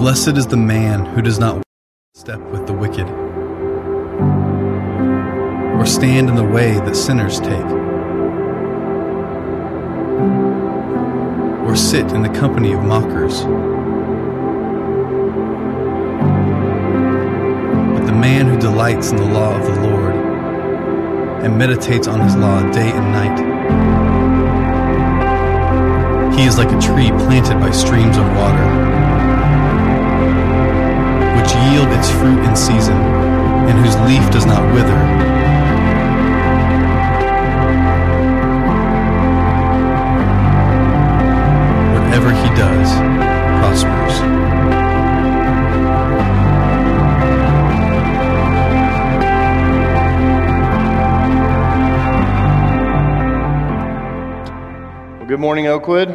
Blessed is the man who does not step with the wicked, or stand in the way that sinners take, or sit in the company of mockers. But the man who delights in the law of the Lord and meditates on his law day and night, he is like a tree planted by streams of water, which yield its fruit in season, and whose leaf does not wither. Whatever he does prospers. Well, good morning, Oakwood,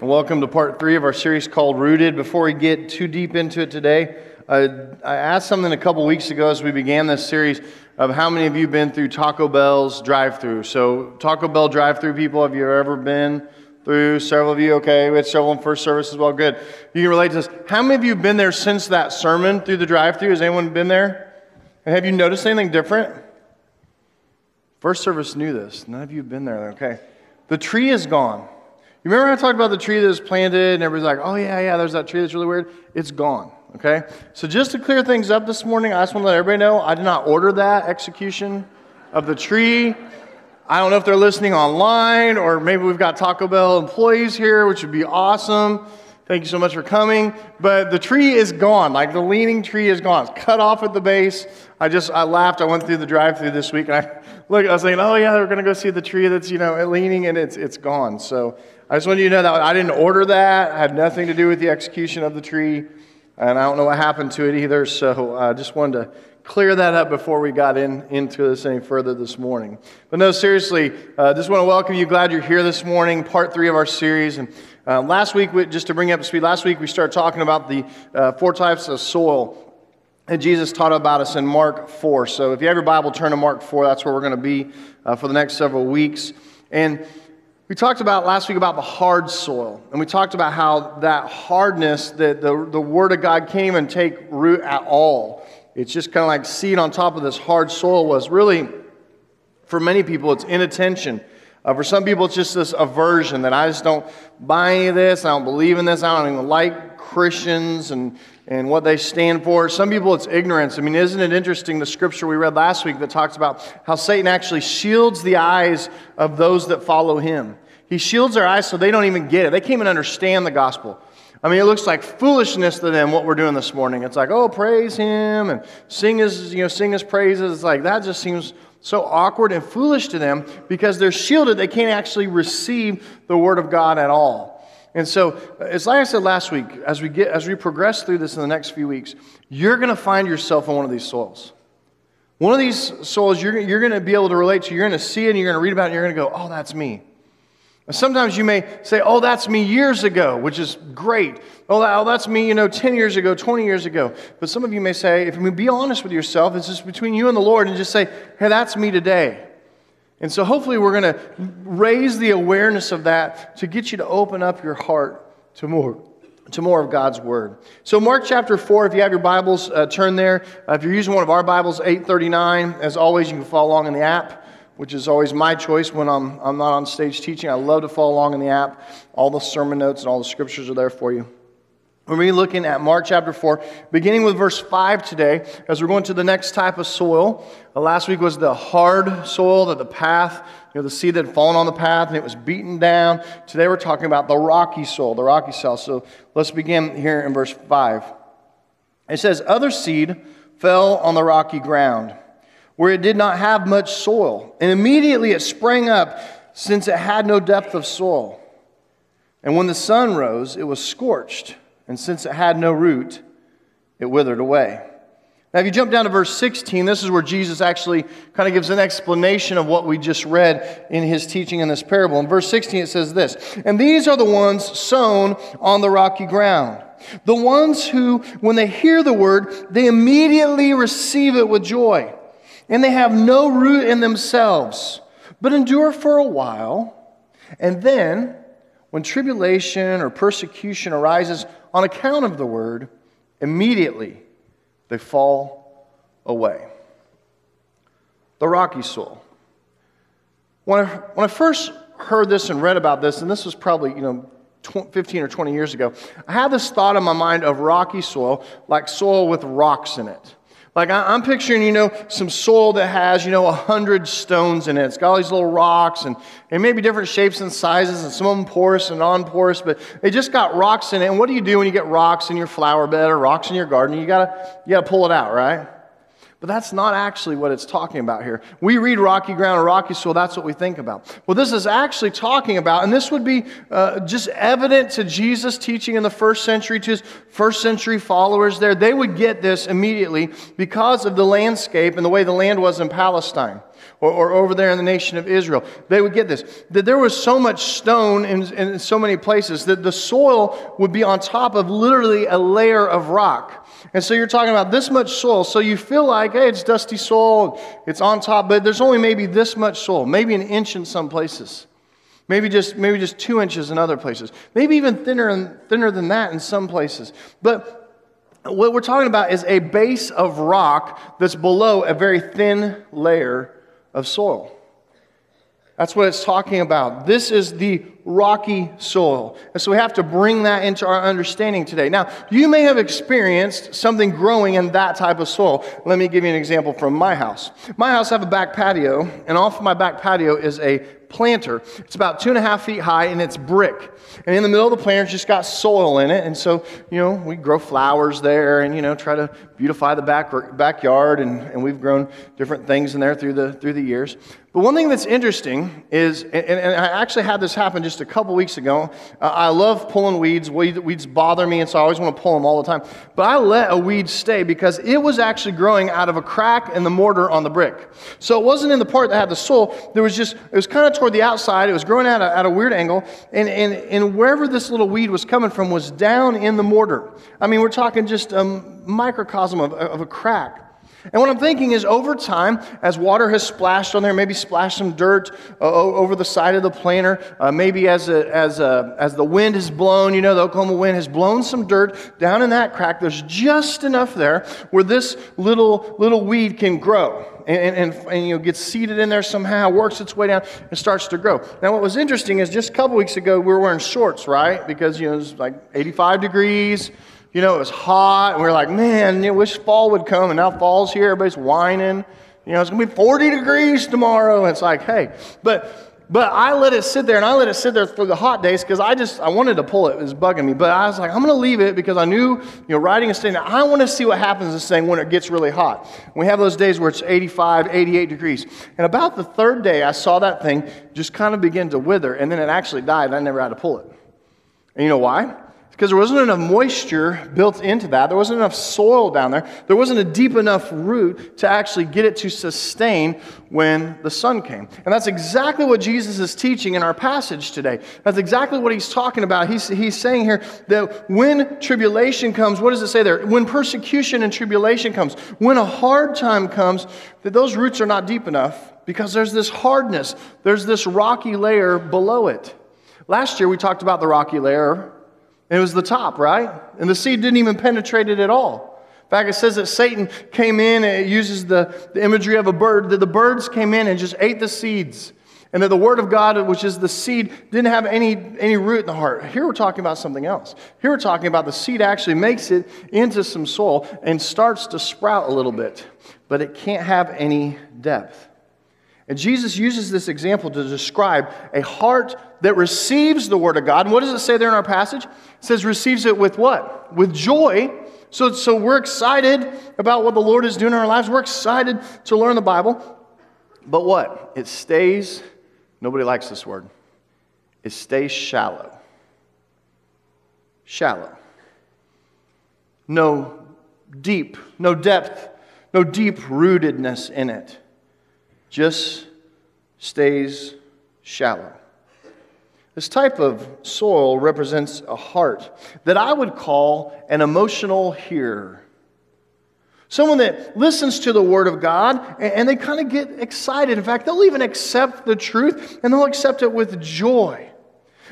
and welcome to part three of our series called Rooted. Before we get too deep into it today, I asked something a couple weeks ago as we began this series of how many of you been through Taco Bell's drive-through. So, Taco Bell drive-through people, have you ever been through? Several of you, okay. We had several in first service as well. Good. You can relate to this. How many of you been there since that sermon through the drive-through? Has anyone been there? And have you noticed anything different? First service knew this. None of you have been there. Okay. The tree is gone. You remember I talked about the tree that was planted and everybody's like, oh, yeah, yeah, there's that tree that's really weird? It's gone. Okay? So just to clear things up this morning, I just want to let everybody know I did not order that execution of the tree. I don't know if they're listening online or maybe we've got Taco Bell employees here, which would be awesome. Thank you so much for coming. But the tree is gone. Like the leaning tree is gone. It's cut off at the base. I just, I laughed. I went through the drive through this week and I look, I was thinking, oh yeah, we're going to go see the tree that's, you know, leaning and it's, it's gone. So I just wanted you to know that I didn't order that. I had nothing to do with the execution of the tree. And I don't know what happened to it either. So I just wanted to clear that up before we got in, into this any further this morning. But no, seriously, uh, just want to welcome you. Glad you're here this morning, part three of our series. And uh, last week, we, just to bring up speed, last week we started talking about the uh, four types of soil that Jesus taught about us in Mark 4. So if you have your Bible, turn to Mark 4. That's where we're going to be uh, for the next several weeks. And we talked about last week about the hard soil, and we talked about how that hardness, that the, the Word of God came and take root at all. It's just kind of like seed on top of this hard soil was really, for many people, it's inattention. Uh, for some people, it's just this aversion that I just don't buy any of this, I don't believe in this, I don't even like Christians and, and what they stand for. Some people, it's ignorance. I mean, isn't it interesting the scripture we read last week that talks about how Satan actually shields the eyes of those that follow him? He shields their eyes so they don't even get it. They can't even understand the gospel. I mean, it looks like foolishness to them what we're doing this morning. It's like, oh, praise him and sing his, you know, sing his praises. It's like that just seems so awkward and foolish to them because they're shielded. They can't actually receive the word of God at all. And so, as like I said last week, as we get as we progress through this in the next few weeks, you're going to find yourself on one of these soils. One of these soils you're, you're going to be able to relate to. You're going to see it and you're going to read about it and you're going to go, oh, that's me. Sometimes you may say, oh, that's me years ago, which is great. Oh, oh that's me, you know, 10 years ago, 20 years ago. But some of you may say, if you be honest with yourself, it's just between you and the Lord, and just say, hey, that's me today. And so hopefully we're going to raise the awareness of that to get you to open up your heart to more. To more of God's Word. So, Mark chapter 4, if you have your Bibles, uh, turn there. Uh, if you're using one of our Bibles, 839, as always, you can follow along in the app which is always my choice when I'm, I'm not on stage teaching. I love to follow along in the app. All the sermon notes and all the scriptures are there for you. We're be looking at Mark chapter 4, beginning with verse 5 today, as we're going to the next type of soil. Uh, last week was the hard soil, that the path, you know, the seed that had fallen on the path and it was beaten down. Today we're talking about the rocky soil, the rocky soil. So let's begin here in verse 5. It says, Other seed fell on the rocky ground where it did not have much soil. And immediately it sprang up, since it had no depth of soil. And when the sun rose, it was scorched. And since it had no root, it withered away. Now, if you jump down to verse 16, this is where Jesus actually kind of gives an explanation of what we just read in his teaching in this parable. In verse 16, it says this And these are the ones sown on the rocky ground. The ones who, when they hear the word, they immediately receive it with joy and they have no root in themselves, but endure for a while. And then, when tribulation or persecution arises on account of the word, immediately they fall away. The rocky soil. When I, when I first heard this and read about this, and this was probably, you know, 15 or 20 years ago, I had this thought in my mind of rocky soil, like soil with rocks in it. Like I'm picturing, you know, some soil that has, you know, a hundred stones in it. It's got all these little rocks and, and maybe different shapes and sizes, and some of them porous and non-porous, but they just got rocks in it. And what do you do when you get rocks in your flower bed or rocks in your garden? You gotta, you gotta pull it out, right? But that's not actually what it's talking about here. We read rocky ground or rocky soil, that's what we think about. Well, this is actually talking about, and this would be uh, just evident to Jesus' teaching in the first century, to his first century followers there. They would get this immediately because of the landscape and the way the land was in Palestine. Or, or, over there in the nation of Israel. They would get this that there was so much stone in, in so many places that the soil would be on top of literally a layer of rock. And so you're talking about this much soil. So you feel like, hey, it's dusty soil, it's on top, but there's only maybe this much soil, maybe an inch in some places. Maybe just, maybe just two inches in other places. Maybe even thinner, and, thinner than that in some places. But what we're talking about is a base of rock that's below a very thin layer of soil. That's what it's talking about. This is the rocky soil. And so we have to bring that into our understanding today. Now, you may have experienced something growing in that type of soil. Let me give you an example from my house. My house, I have a back patio, and off my back patio is a planter. It's about two and a half feet high, and it's brick. And in the middle of the planter, it's just got soil in it. And so, you know, we grow flowers there and, you know, try to beautify the back, backyard. And, and we've grown different things in there through the, through the years. But one thing that's interesting is, and, and I actually had this happen just a couple weeks ago. I love pulling weeds. Weeds bother me, and so I always want to pull them all the time. But I let a weed stay because it was actually growing out of a crack in the mortar on the brick. So it wasn't in the part that had the soil. There was just, it was kind of toward the outside. It was growing at a, at a weird angle. And, and, and wherever this little weed was coming from was down in the mortar. I mean, we're talking just a microcosm of, of a crack. And what I'm thinking is over time, as water has splashed on there, maybe splashed some dirt uh, over the side of the planter, uh, maybe as, a, as, a, as the wind has blown, you know, the Oklahoma wind has blown some dirt down in that crack, there's just enough there where this little, little weed can grow. And, and, and, and, you know, gets seated in there somehow, works its way down, and starts to grow. Now, what was interesting is just a couple weeks ago, we were wearing shorts, right? Because, you know, it was like 85 degrees. You know, it was hot, and we were like, man, you wish fall would come, and now fall's here. Everybody's whining. You know, it's going to be 40 degrees tomorrow. And it's like, hey, but but I let it sit there, and I let it sit there for the hot days because I just I wanted to pull it. It was bugging me, but I was like, I'm going to leave it because I knew, you know, riding a staying. I want to see what happens to this thing when it gets really hot. We have those days where it's 85, 88 degrees, and about the third day, I saw that thing just kind of begin to wither, and then it actually died. I never had to pull it. And you know why? Because there wasn't enough moisture built into that. There wasn't enough soil down there. There wasn't a deep enough root to actually get it to sustain when the sun came. And that's exactly what Jesus is teaching in our passage today. That's exactly what he's talking about. He's, he's saying here that when tribulation comes, what does it say there? When persecution and tribulation comes, when a hard time comes, that those roots are not deep enough because there's this hardness, there's this rocky layer below it. Last year we talked about the rocky layer and it was the top, right? And the seed didn't even penetrate it at all. In fact, it says that Satan came in and it uses the, the imagery of a bird, that the birds came in and just ate the seeds. And that the word of God, which is the seed, didn't have any, any root in the heart. Here we're talking about something else. Here we're talking about the seed actually makes it into some soil and starts to sprout a little bit, but it can't have any depth. And Jesus uses this example to describe a heart that receives the Word of God. And what does it say there in our passage? It says, receives it with what? With joy. So, so we're excited about what the Lord is doing in our lives. We're excited to learn the Bible. But what? It stays, nobody likes this word, it stays shallow. Shallow. No deep, no depth, no deep rootedness in it just stays shallow. This type of soil represents a heart that I would call an emotional hearer. Someone that listens to the Word of God and they kind of get excited. In fact, they'll even accept the truth and they'll accept it with joy.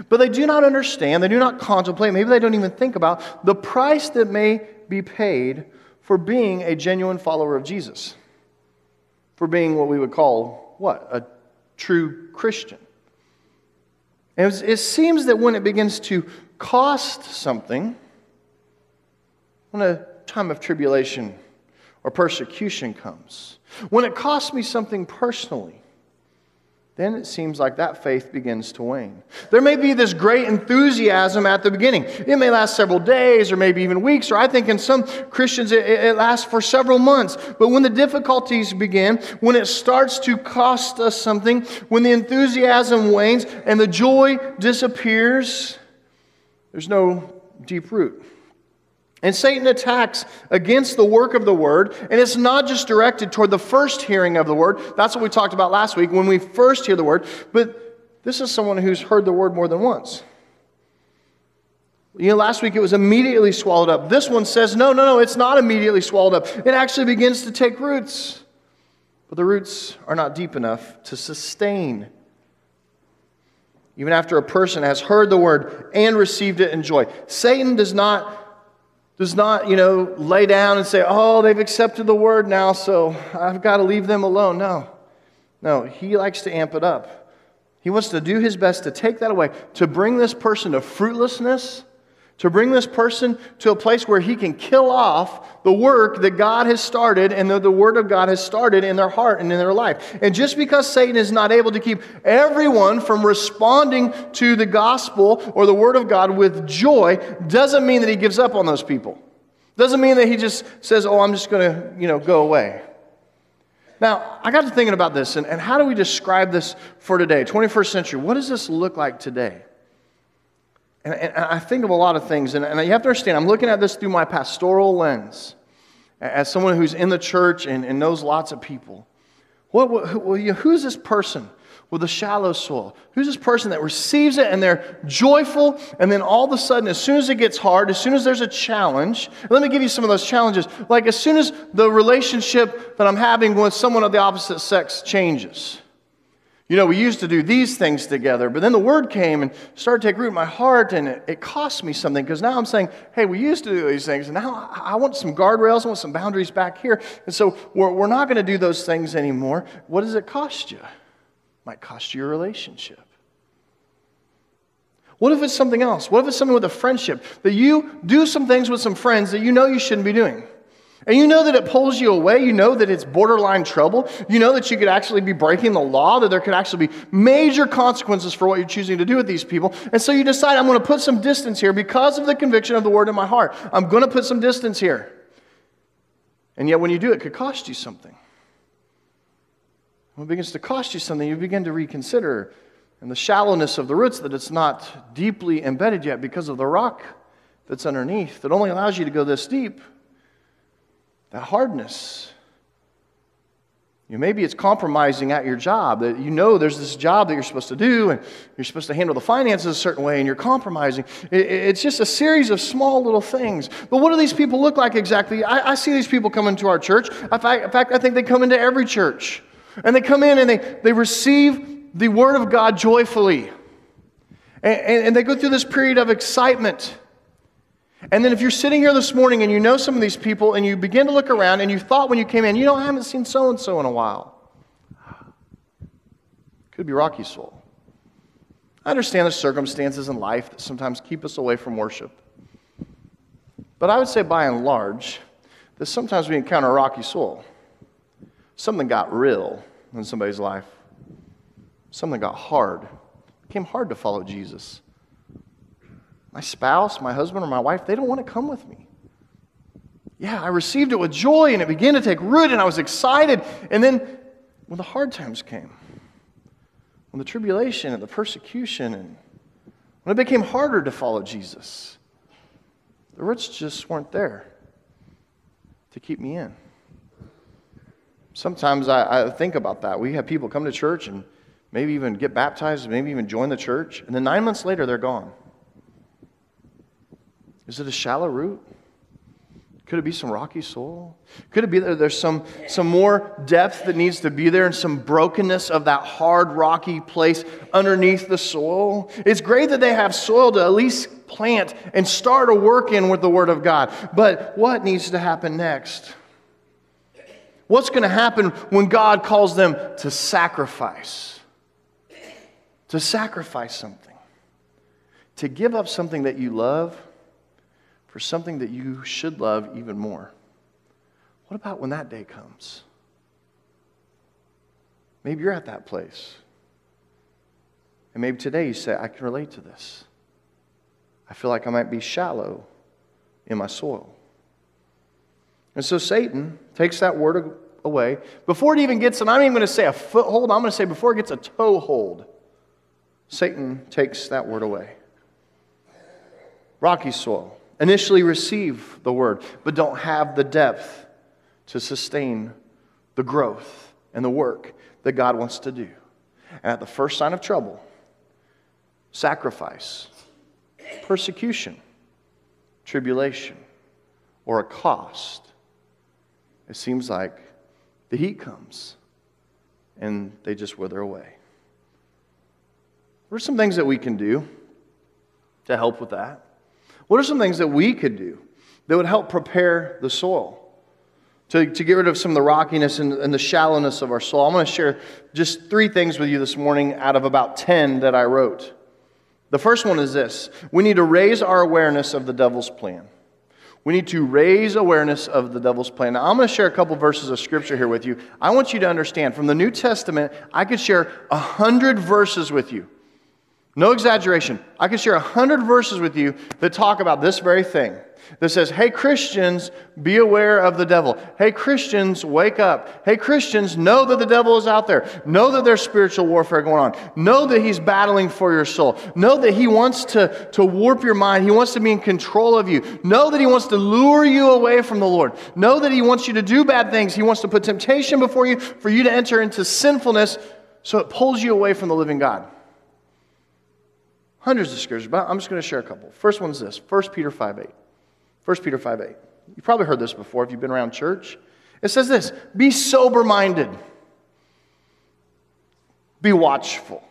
But they do not understand, they do not contemplate, maybe they don't even think about the price that may be paid for being a genuine follower of Jesus, for being what we would call what? A true Christian. And it seems that when it begins to cost something, when a time of tribulation or persecution comes, when it costs me something personally, then it seems like that faith begins to wane. There may be this great enthusiasm at the beginning. It may last several days or maybe even weeks, or I think in some Christians it, it, lasts for several months. But when the difficulties begin, when it starts to cost us something, when the enthusiasm wanes and the joy disappears, there's no deep root. And Satan attacks against the work of the word, and it's not just directed toward the first hearing of the word. That's what we talked about last week when we first hear the word, but this is someone who's heard the word more than once. You know, last week it was immediately swallowed up. This one says, no, no, no, it's not immediately swallowed up. It actually begins to take roots. But the roots are not deep enough to sustain. Even after a person has heard the word and received it in joy, Satan does not does not, you know, lay down and say, oh, they've accepted the word now, so I've got to leave them alone. No. No, he likes to amp it up. He wants to do his best to take that away, to bring this person to fruitlessness to bring this person to a place where he can kill off the work that God has started and that the Word of God has started in their heart and in their life. And just because Satan is not able to keep everyone from responding to the gospel or the Word of God with joy doesn't mean that he gives up on those people. Doesn't mean that he just says, oh, I'm just going to, you know, go away. Now, I got to thinking about this, and, and how do we describe this for today, 21st century? What does this look like today? And, and, I think of a lot of things, and, and you have to understand, I'm looking at this through my pastoral lens as someone who's in the church and, and knows lots of people. What, what, who, who's this person with a shallow soul? Who's this person that receives it and they're joyful, and then all of a sudden, as soon as it gets hard, as soon as there's a challenge, let me give you some of those challenges. Like as soon as the relationship that I'm having with someone of the opposite sex changes, you know, we used to do these things together, but then the word came and started to take root in my heart, and it, it cost me something because now I'm saying, hey, we used to do these things, and now I, I want some guardrails, I want some boundaries back here. And so we're, we're not going to do those things anymore. What does it cost you? It might cost you your relationship. What if it's something else? What if it's something with a friendship that you do some things with some friends that you know you shouldn't be doing? And you know that it pulls you away. You know that it's borderline trouble. You know that you could actually be breaking the law, that there could actually be major consequences for what you're choosing to do with these people. And so you decide, I'm going to put some distance here because of the conviction of the word in my heart. I'm going to put some distance here. And yet, when you do, it could cost you something. When it begins to cost you something, you begin to reconsider and the shallowness of the roots that it's not deeply embedded yet because of the rock that's underneath that only allows you to go this deep that hardness. You know, maybe it's compromising at your job that you know there's this job that you're supposed to do and you're supposed to handle the finances a certain way and you're compromising. It's just a series of small little things. But what do these people look like exactly? I, I see these people come into our church. In fact, in fact, I think they come into every church. And they come in and they, they receive the Word of God joyfully. And, and, and they go through this period of excitement and then if you're sitting here this morning and you know some of these people and you begin to look around and you thought when you came in, you know, I haven't seen so and so in a while. Could be Rocky Soul. I understand the circumstances in life that sometimes keep us away from worship. But I would say by and large that sometimes we encounter a rocky soul. Something got real in somebody's life. Something got hard. It became hard to follow Jesus my spouse, my husband, or my wife, they don't want to come with me. Yeah, I received it with joy and it began to take root and I was excited. And then when the hard times came, when the tribulation and the persecution and when it became harder to follow Jesus, the roots just weren't there to keep me in. Sometimes I, I, think about that. We have people come to church and maybe even get baptized, maybe even join the church, and then nine months later they're gone. Is it a shallow root? Could it be some rocky soil? Could it be that there's some, some more depth that needs to be there and some brokenness of that hard, rocky place underneath the soil? It's great that they have soil to at least plant and start a work in with the Word of God. But what needs to happen next? What's going to happen when God calls them to sacrifice? To sacrifice something. To give up something that you love for something that you should love even more. What about when that day comes? Maybe you're at that place. And maybe today you say, I can relate to this. I feel like I might be shallow in my soil. And so Satan takes that word away. Before it even gets, and I'm even going to say a foothold, I'm going to say before it gets a toehold, Satan takes that word away. Rocky soil initially receive the word, but don't have the depth to sustain the growth and the work that God wants to do. And at the first sign of trouble, sacrifice, persecution, tribulation, or a cost, it seems like the heat comes and they just wither away. What are some things that we can do to help with that? What are some things that we could do that would help prepare the soil? To, to get rid of some of the rockiness and, and the shallowness of our soul. I'm going to share just three things with you this morning out of about 10 that I wrote. The first one is this we need to raise our awareness of the devil's plan. We need to raise awareness of the devil's plan. Now, I'm going to share a couple verses of scripture here with you. I want you to understand from the New Testament, I could share a hundred verses with you no exaggeration. I could share a hundred verses with you that talk about this very thing. That says, hey, Christians, be aware of the devil. Hey, Christians, wake up. Hey, Christians, know that the devil is out there. Know that there's spiritual warfare going on. Know that he's battling for your soul. Know that he wants to, to warp your mind. He wants to be in control of you. Know that he wants to lure you away from the Lord. Know that he wants you to do bad things. He wants to put temptation before you for you to enter into sinfulness so it pulls you away from the living God. Hundreds of scriptures, but I'm just going to share a couple. First one's this 1 Peter 5 8. 1 Peter 5 8. You've probably heard this before if you've been around church. It says this Be sober minded, be watchful.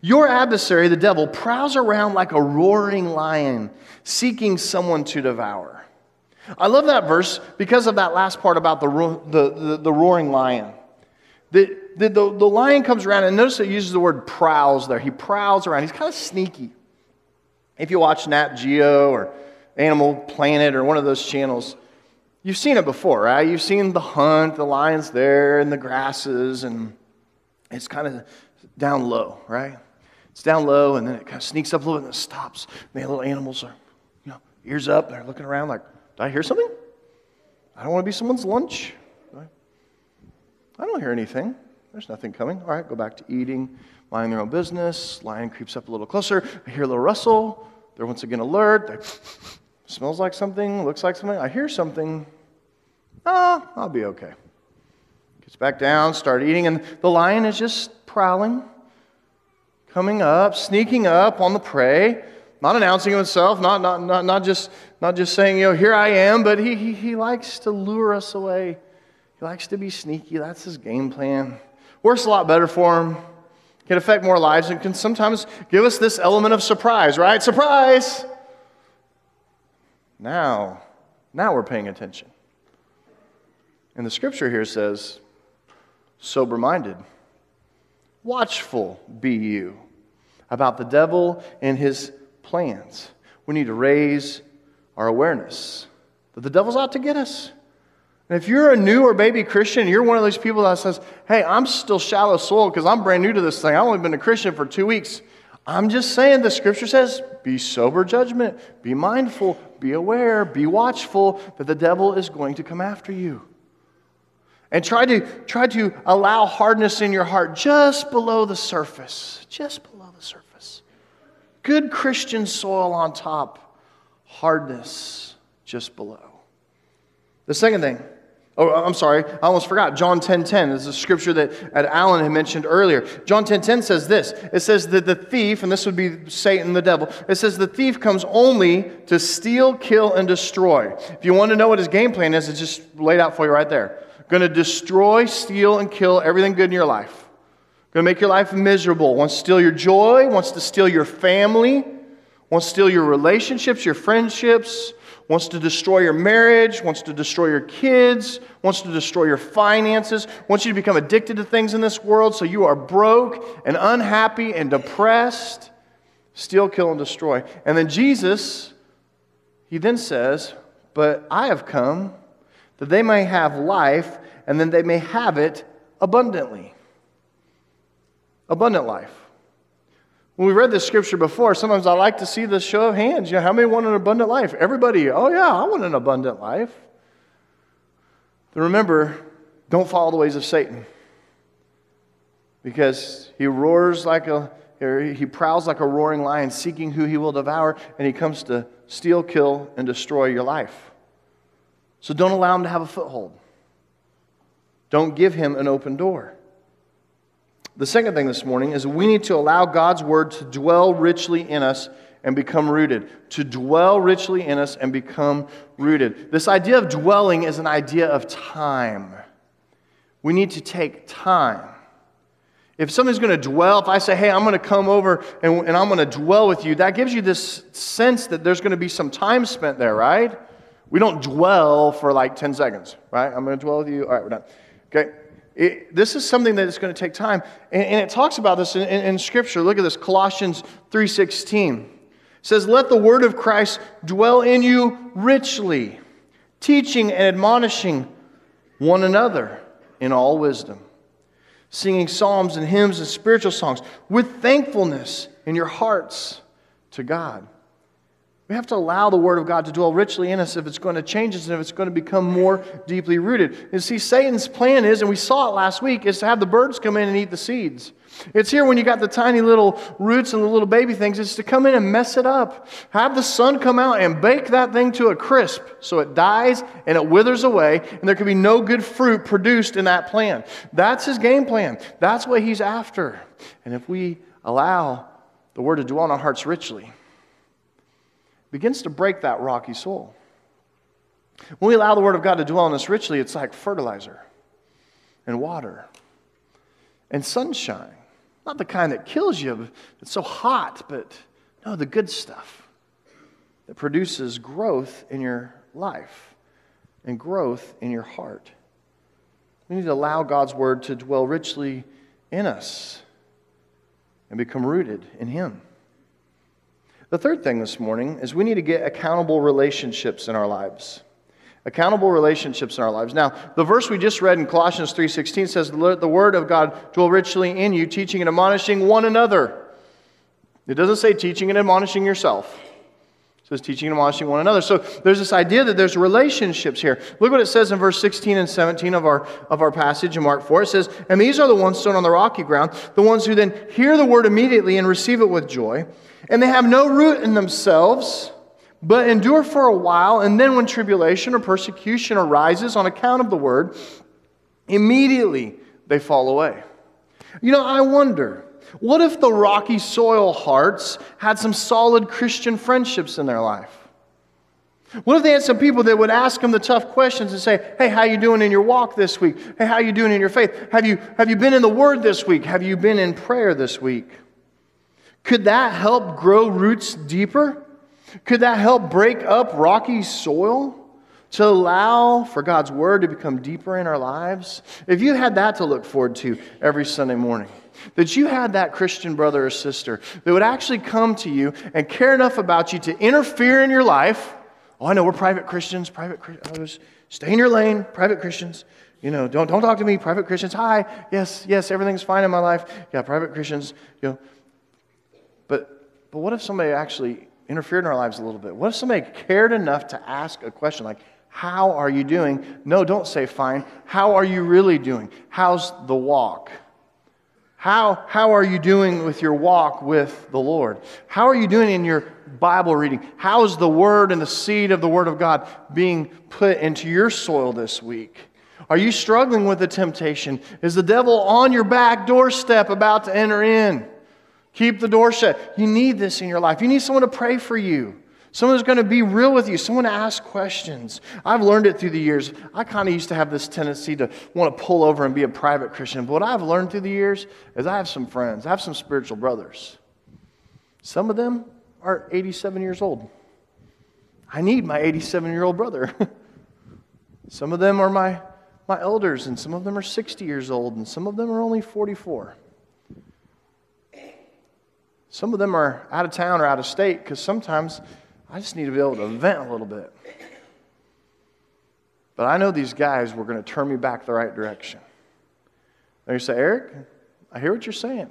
Your adversary, the devil, prowls around like a roaring lion, seeking someone to devour. I love that verse because of that last part about the, the, the, the roaring lion. The, the, the, the lion comes around, and notice it uses the word prowls there. He prowls around. He's kind of sneaky. If you watch Nat Geo or Animal Planet or one of those channels, you've seen it before, right? You've seen the hunt, the lion's there in the grasses, and it's kind of down low, right? It's down low, and then it kind of sneaks up a little bit and it stops. And the little animals are, you know, ears up, they're looking around like, did I hear something? I don't want to be someone's lunch. I don't hear anything. There's nothing coming. All right, go back to eating, minding their own business. Lion creeps up a little closer. I hear a little rustle. They're once again alert. They, smells like something, looks like something. I hear something. Ah, I'll be okay. Gets back down, start eating, and the lion is just prowling, coming up, sneaking up on the prey, not announcing himself, not, not, not, not, just, not just saying, you know, here I am, but he, he, he likes to lure us away. He likes to be sneaky. That's his game plan. Works a lot better for him, can affect more lives, and can sometimes give us this element of surprise, right? Surprise! Now, now we're paying attention. And the scripture here says, sober minded, watchful be you about the devil and his plans. We need to raise our awareness that the devil's out to get us. And if you're a new or baby Christian, you're one of those people that says, Hey, I'm still shallow soul because I'm brand new to this thing. I've only been a Christian for two weeks. I'm just saying the scripture says, Be sober judgment, be mindful, be aware, be watchful that the devil is going to come after you. And try to, try to allow hardness in your heart just below the surface. Just below the surface. Good Christian soil on top, hardness just below. The second thing Oh, I'm sorry, I almost forgot. John 10:10 10, 10 is a scripture that Alan had mentioned earlier. John 10:10 10, 10 says this. It says that the thief, and this would be Satan, the devil, it says the thief comes only to steal, kill, and destroy. If you want to know what his game plan is, it's just laid out for you right there. Going to destroy, steal, and kill everything good in your life. Going to make your life miserable. Wants to steal your joy, wants to steal your family, wants to steal your relationships, your friendships, wants to destroy your marriage, wants to destroy your kids, wants to destroy your finances, wants you to become addicted to things in this world so you are broke and unhappy and depressed. Steal, kill, and destroy. And then Jesus, he then says, But I have come that they may have life and then they may have it abundantly. Abundant life. When we read this scripture before, sometimes I like to see the show of hands. You know, how many want an abundant life? Everybody, oh yeah, I want an abundant life. But remember, don't follow the ways of Satan. Because he roars like a, he prowls like a roaring lion, seeking who he will devour, and he comes to steal, kill, and destroy your life. So don't allow him to have a foothold. Don't give him an open door. The second thing this morning is we need to allow God's word to dwell richly in us and become rooted. To dwell richly in us and become rooted. This idea of dwelling is an idea of time. We need to take time. If something's going to dwell, if I say, hey, I'm going to come over and, and I'm going to dwell with you, that gives you this sense that there's going to be some time spent there, right? We don't dwell for like 10 seconds, right? I'm going to dwell with you. All right, we're done. Okay? It, this is something that is going to take time. And, and it talks about this in, in, in, Scripture. Look at this, Colossians 3.16. It says, Let the word of Christ dwell in you richly, teaching and admonishing one another in all wisdom, singing psalms and hymns and spiritual songs with thankfulness in your hearts to God. We have to allow the Word of God to dwell richly in us if it's going to change us and if it's going to become more deeply rooted. You see, Satan's plan is, and we saw it last week, is to have the birds come in and eat the seeds. It's here when you got the tiny little roots and the little baby things, it's to come in and mess it up. Have the sun come out and bake that thing to a crisp so it dies and it withers away, and there can be no good fruit produced in that plant. That's his game plan. That's what he's after. And if we allow the Word to dwell in our hearts richly, begins to break that rocky soul. When we allow the Word of God to dwell in us richly, it's like fertilizer and water and sunshine. Not the kind that kills you, it's so hot, but no, the good stuff that produces growth in your life and growth in your heart. We need to allow God's Word to dwell richly in us and become rooted in Him. The third thing this morning is we need to get accountable relationships in our lives. Accountable relationships in our lives. Now, the verse we just read in Colossians 3:16 says the word of God dwell richly in you, teaching and admonishing one another. It doesn't say teaching and admonishing yourself It says teaching and admonishing one another. So there's this idea that there's relationships here. Look what it says in verse 16 and 17 of our, of our passage in Mark 4. It says, And these are the ones sown on the rocky ground, the ones who then hear the word immediately and receive it with joy. And they have no root in themselves, but endure for a while. And then when tribulation or persecution arises on account of the word, immediately they fall away. You know, I wonder what if the rocky soil hearts had some solid Christian friendships in their life? What if they had some people that would ask them the tough questions and say, "Hey, how you doing in your walk this week? Hey, how you doing in your faith? Have you have you been in the word this week? Have you been in prayer this week?" Could that help grow roots deeper? Could that help break up rocky soil to allow for God's word to become deeper in our lives? If you had that to look forward to every Sunday morning, that you had that Christian brother or sister that would actually come to you and care enough about you to interfere in your life. Oh, I know we're private Christians, private Christians. Uh, stay in your lane, private Christians. You know, don't, don't talk to me, private Christians. Hi, yes, yes, everything's fine in my life. Yeah, private Christians. You know, but but what if somebody actually interfered in our lives a little bit? What if somebody cared enough to ask a question like, "How are you doing?" No, don't say fine. How are you really doing? How's the walk? How, how are you doing with your walk with the Lord? How are you doing in your Bible reading? How is the Word and the seed of the Word of God being put into your soil this week? Are you struggling with the temptation? Is the devil on your back doorstep about to enter in? Keep the door shut. You need this in your life. You need someone to pray for you. Someone who's going to be real with you, someone to ask questions. I've learned it through the years. I kind of used to have this tendency to want to pull over and be a private Christian. But what I've learned through the years is I have some friends, I have some spiritual brothers. Some of them are 87 years old. I need my 87 year old brother. some of them are my, my elders, and some of them are 60 years old, and some of them are only 44. Some of them are out of town or out of state because sometimes I just need to be able to vent a little bit. But I know these guys were going to turn me back the right direction. They say, Eric, I hear what you're saying.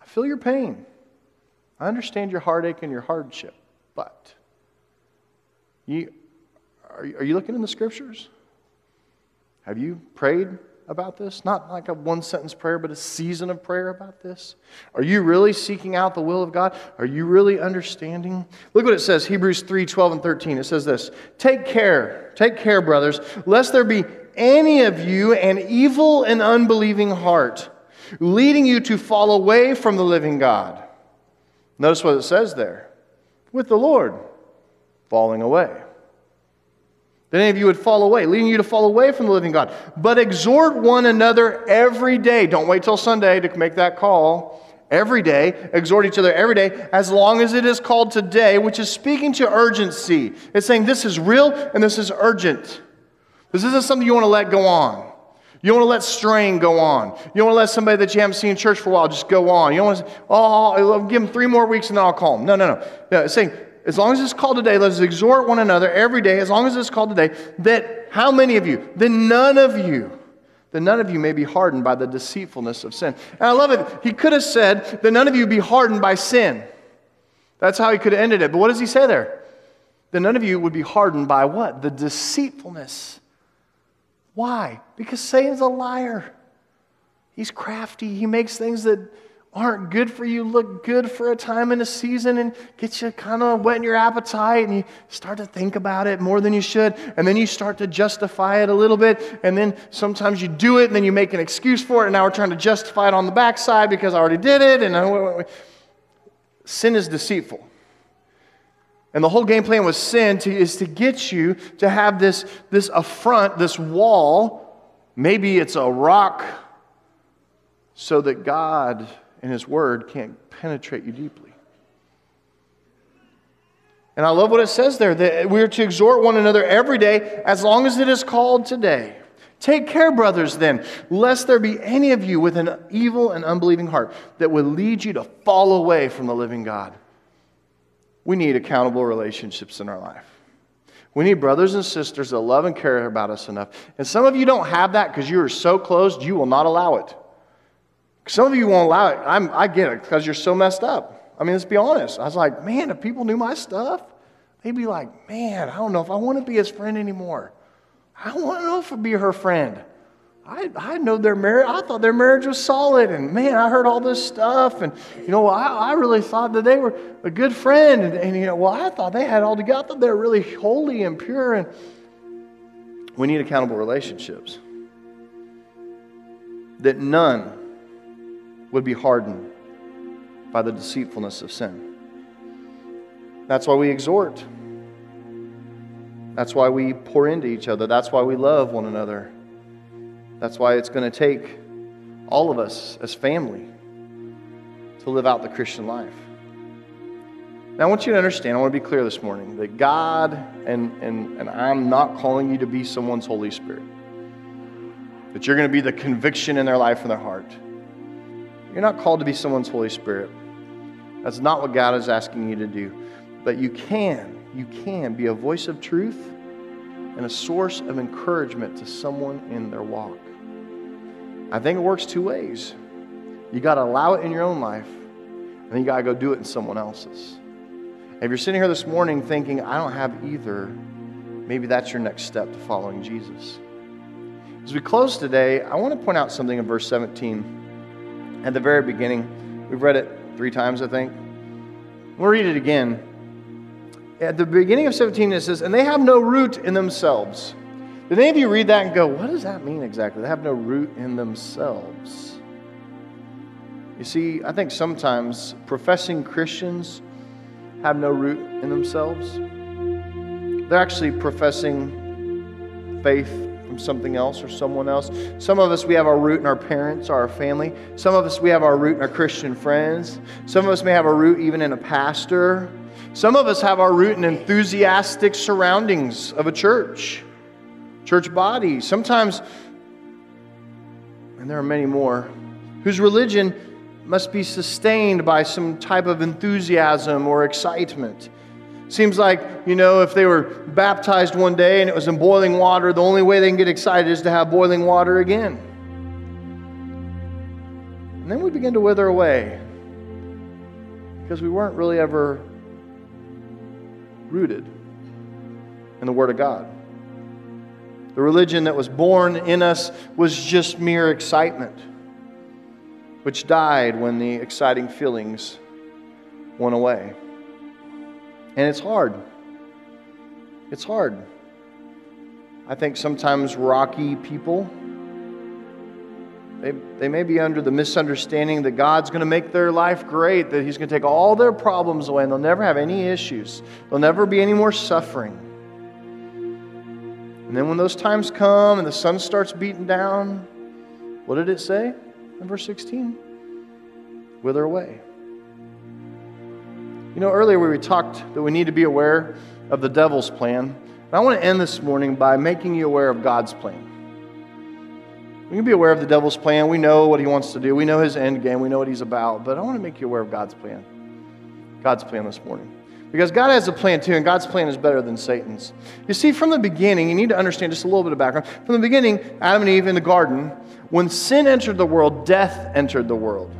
I feel your pain. I understand your heartache and your hardship. But you, are, are you looking in the scriptures? Have you prayed about this? Not like a one sentence prayer, but a season of prayer about this? Are you really seeking out the will of God? Are you really understanding? Look what it says Hebrews 3 12 and 13. It says this Take care, take care, brothers, lest there be any of you an evil and unbelieving heart, leading you to fall away from the living God. Notice what it says there with the Lord, falling away that any of you would fall away, leading you to fall away from the living God. But exhort one another every day. Don't wait till Sunday to make that call. Every day, exhort each other every day, as long as it is called today, which is speaking to urgency. It's saying this is real and this is urgent. This isn't something you want to let go on. You don't want to let strain go on. You don't want to let somebody that you haven't seen in church for a while just go on. You don't want to say, oh, I'll give them three more weeks and then I'll call them. No, no, no. no it's saying as long as it's called today, let's exhort one another every day, as long as it's called today, that how many of you? That none of you, that none of you may be hardened by the deceitfulness of sin. And I love it. He could have said that none of you be hardened by sin. That's how he could have ended it. But what does he say there? That none of you would be hardened by what? The deceitfulness. Why? Because Satan's a liar. He's crafty. He makes things that aren't good for you look good for a time and a season and get you kind of whetting your appetite and you start to think about it more than you should and then you start to justify it a little bit and then sometimes you do it and then you make an excuse for it and now we're trying to justify it on the backside because I already did it and uh, sin is deceitful. And the whole game plan with sin to, is to get you to have this, this affront, this wall. Maybe it's a rock so that God and His Word can't penetrate you deeply. And I love what it says there that we are to exhort one another every day as long as it is called today. Take care, brothers, then, lest there be any of you with an evil and unbelieving heart that would lead you to fall away from the living God. We need accountable relationships in our life. We need brothers and sisters that love and care about us enough. And some of you don't have that because you are so closed, you will not allow it. Some of you won't allow it. I'm, I get it because you're so messed up. I mean, let's be honest. I was like, man, if people knew my stuff, they'd be like, man, I don't know if I want to be his friend anymore. I don't want to know if I'd be her friend. I, I know their marriage. I thought their marriage was solid, and man, I heard all this stuff, and you know, I, I really thought that they were a good friend, and, and you know, well, I thought they had all together. I thought they were really holy and pure, and we need accountable relationships. That none would be hardened by the deceitfulness of sin. That's why we exhort. That's why we pour into each other. That's why we love one another. That's why it's going to take all of us as family to live out the Christian life. Now, I want you to understand, I want to be clear this morning that God, and, and, and I'm not calling you to be someone's Holy Spirit, that you're going to be the conviction in their life and their heart. You're not called to be someone's Holy Spirit. That's not what God is asking you to do. But you can, you can be a voice of truth and a source of encouragement to someone in their walk. I think it works two ways. You got to allow it in your own life, and then you got to go do it in someone else's. If you're sitting here this morning thinking, I don't have either, maybe that's your next step to following Jesus. As we close today, I want to point out something in verse 17 at the very beginning. We've read it three times, I think. We'll read it again. At the beginning of 17, it says, And they have no root in themselves. Did any of you read that and go, what does that mean exactly? They have no root in themselves. You see, I think sometimes professing Christians have no root in themselves. They're actually professing faith from something else or someone else. Some of us, we have our root in our parents or our family. Some of us, we have our root in our Christian friends. Some of us may have a root even in a pastor. Some of us have our root in enthusiastic surroundings of a church, church body. Sometimes, and there are many more, whose religion must be sustained by some type of enthusiasm or excitement. Seems like, you know, if they were baptized one day and it was in boiling water, the only way they can get excited is to have boiling water again. And then we begin to wither away because we weren't really ever rooted in the Word of God. The religion that was born in us was just mere excitement, which died when the exciting feelings went away. And it's hard. It's hard. I think sometimes rocky people, they, they may be under the misunderstanding that God's going to make their life great, that He's going to take all their problems away, and they'll never have any issues. There'll never be any more suffering. And then when those times come and the sun starts beating down, what did it say in verse 16? Wither away. You know, earlier we talked that we need to be aware of the devil's plan. And I want to end this morning by making you aware of God's plan. We can be aware of the devil's plan. We know what he wants to do. We know his end game. We know what he's about. But I want to make you aware of God's plan. God's plan this morning. Because God has a plan too, and God's plan is better than Satan's. You see, from the beginning, you need to understand just a little bit of background. From the beginning, Adam and Eve in the garden, when sin entered the world, death entered the world.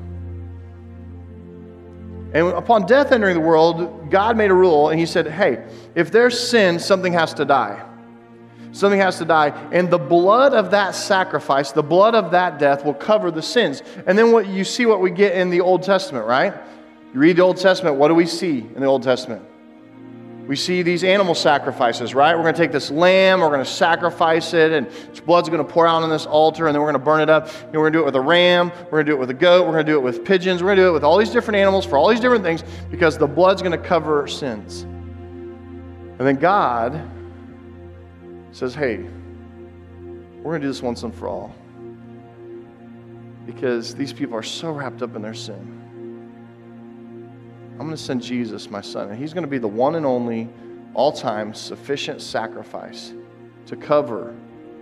And upon death entering the world, God made a rule and He said, hey, if there's sin, something has to die. Something has to die. And the blood of that sacrifice, the blood of that death, will cover the sins. And then what you see what we get in the Old Testament, right? You read the Old Testament, what do we see in the Old Testament? We see these animal sacrifices, right? We're going to take this lamb, we're going to sacrifice it, and its blood's going to pour out on this altar, and then we're going to burn it up. And we're going to do it with a ram, we're going to do it with a goat, we're going to do it with pigeons, we're going to do it with all these different animals for all these different things because the blood's going to cover sins. And then God says, hey, we're going to do this once and for all because these people are so wrapped up in their sin. I'm going to send Jesus, my son, and he's going to be the one and only, all time, sufficient sacrifice to cover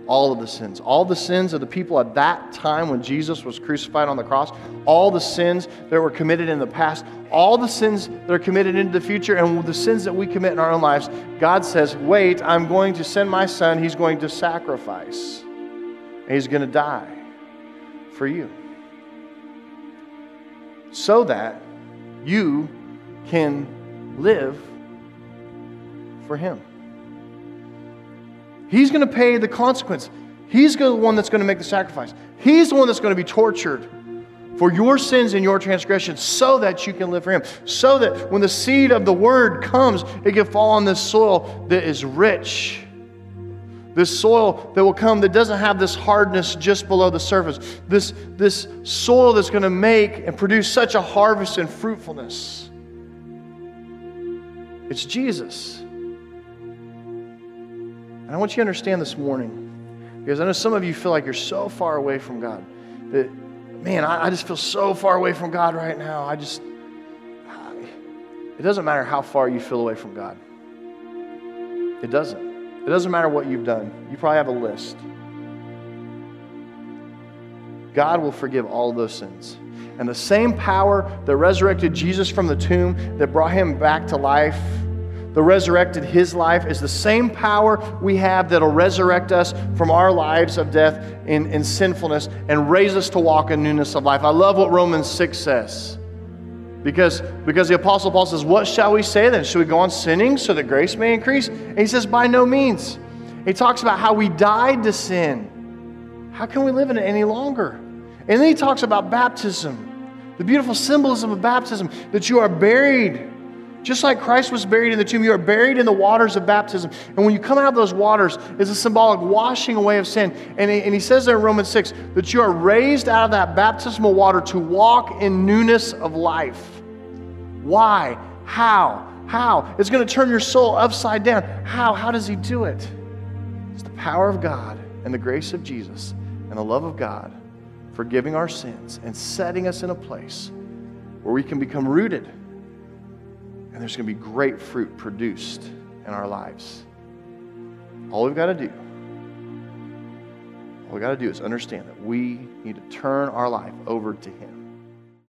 all of the sins. All the sins of the people at that time when Jesus was crucified on the cross, all the sins that were committed in the past, all the sins that are committed into the future, and the sins that we commit in our own lives, God says, Wait, I'm going to send my son. He's going to sacrifice, and he's going to die for you. So that you can live for Him. He's going to pay the consequence. He's the one that's going to make the sacrifice. He's the one that's going to be tortured for your sins and your transgressions so that you can live for Him. So that when the seed of the Word comes, it can fall on this soil that is rich. This soil that will come that doesn't have this hardness just below the surface. This, this soil that's going to make and produce such a harvest and fruitfulness. It's Jesus. And I want you to understand this morning, because I know some of you feel like you're so far away from God that, man, I, I just feel so far away from God right now. I just, it doesn't matter how far you feel away from God. It doesn't. It doesn't matter what you've done. You probably have a list. God will forgive all those sins. And the same power that resurrected Jesus from the tomb, that brought him back to life, that resurrected his life, is the same power we have that'll resurrect us from our lives of death and, and sinfulness and raise us to walk in newness of life. I love what Romans 6 says. Because, because the Apostle Paul says, What shall we say then? Should we go on sinning so that grace may increase? And he says, By no means. He talks about how we died to sin. How can we live in it any longer? And then he talks about baptism, the beautiful symbolism of baptism, that you are buried Just like Christ was buried in the tomb, you are buried in the waters of baptism. And when you come out of those waters, it's a symbolic washing away of sin. And he, and he says there in Romans 6 that you are raised out of that baptismal water to walk in newness of life. Why? How? How? It's going to turn your soul upside down. How? How does he do it? It's the power of God and the grace of Jesus and the love of God forgiving our sins and setting us in a place where we can become rooted and there's going to be great fruit produced in our lives. All we've got to do, all we've got to do is understand that we need to turn our life over to Him.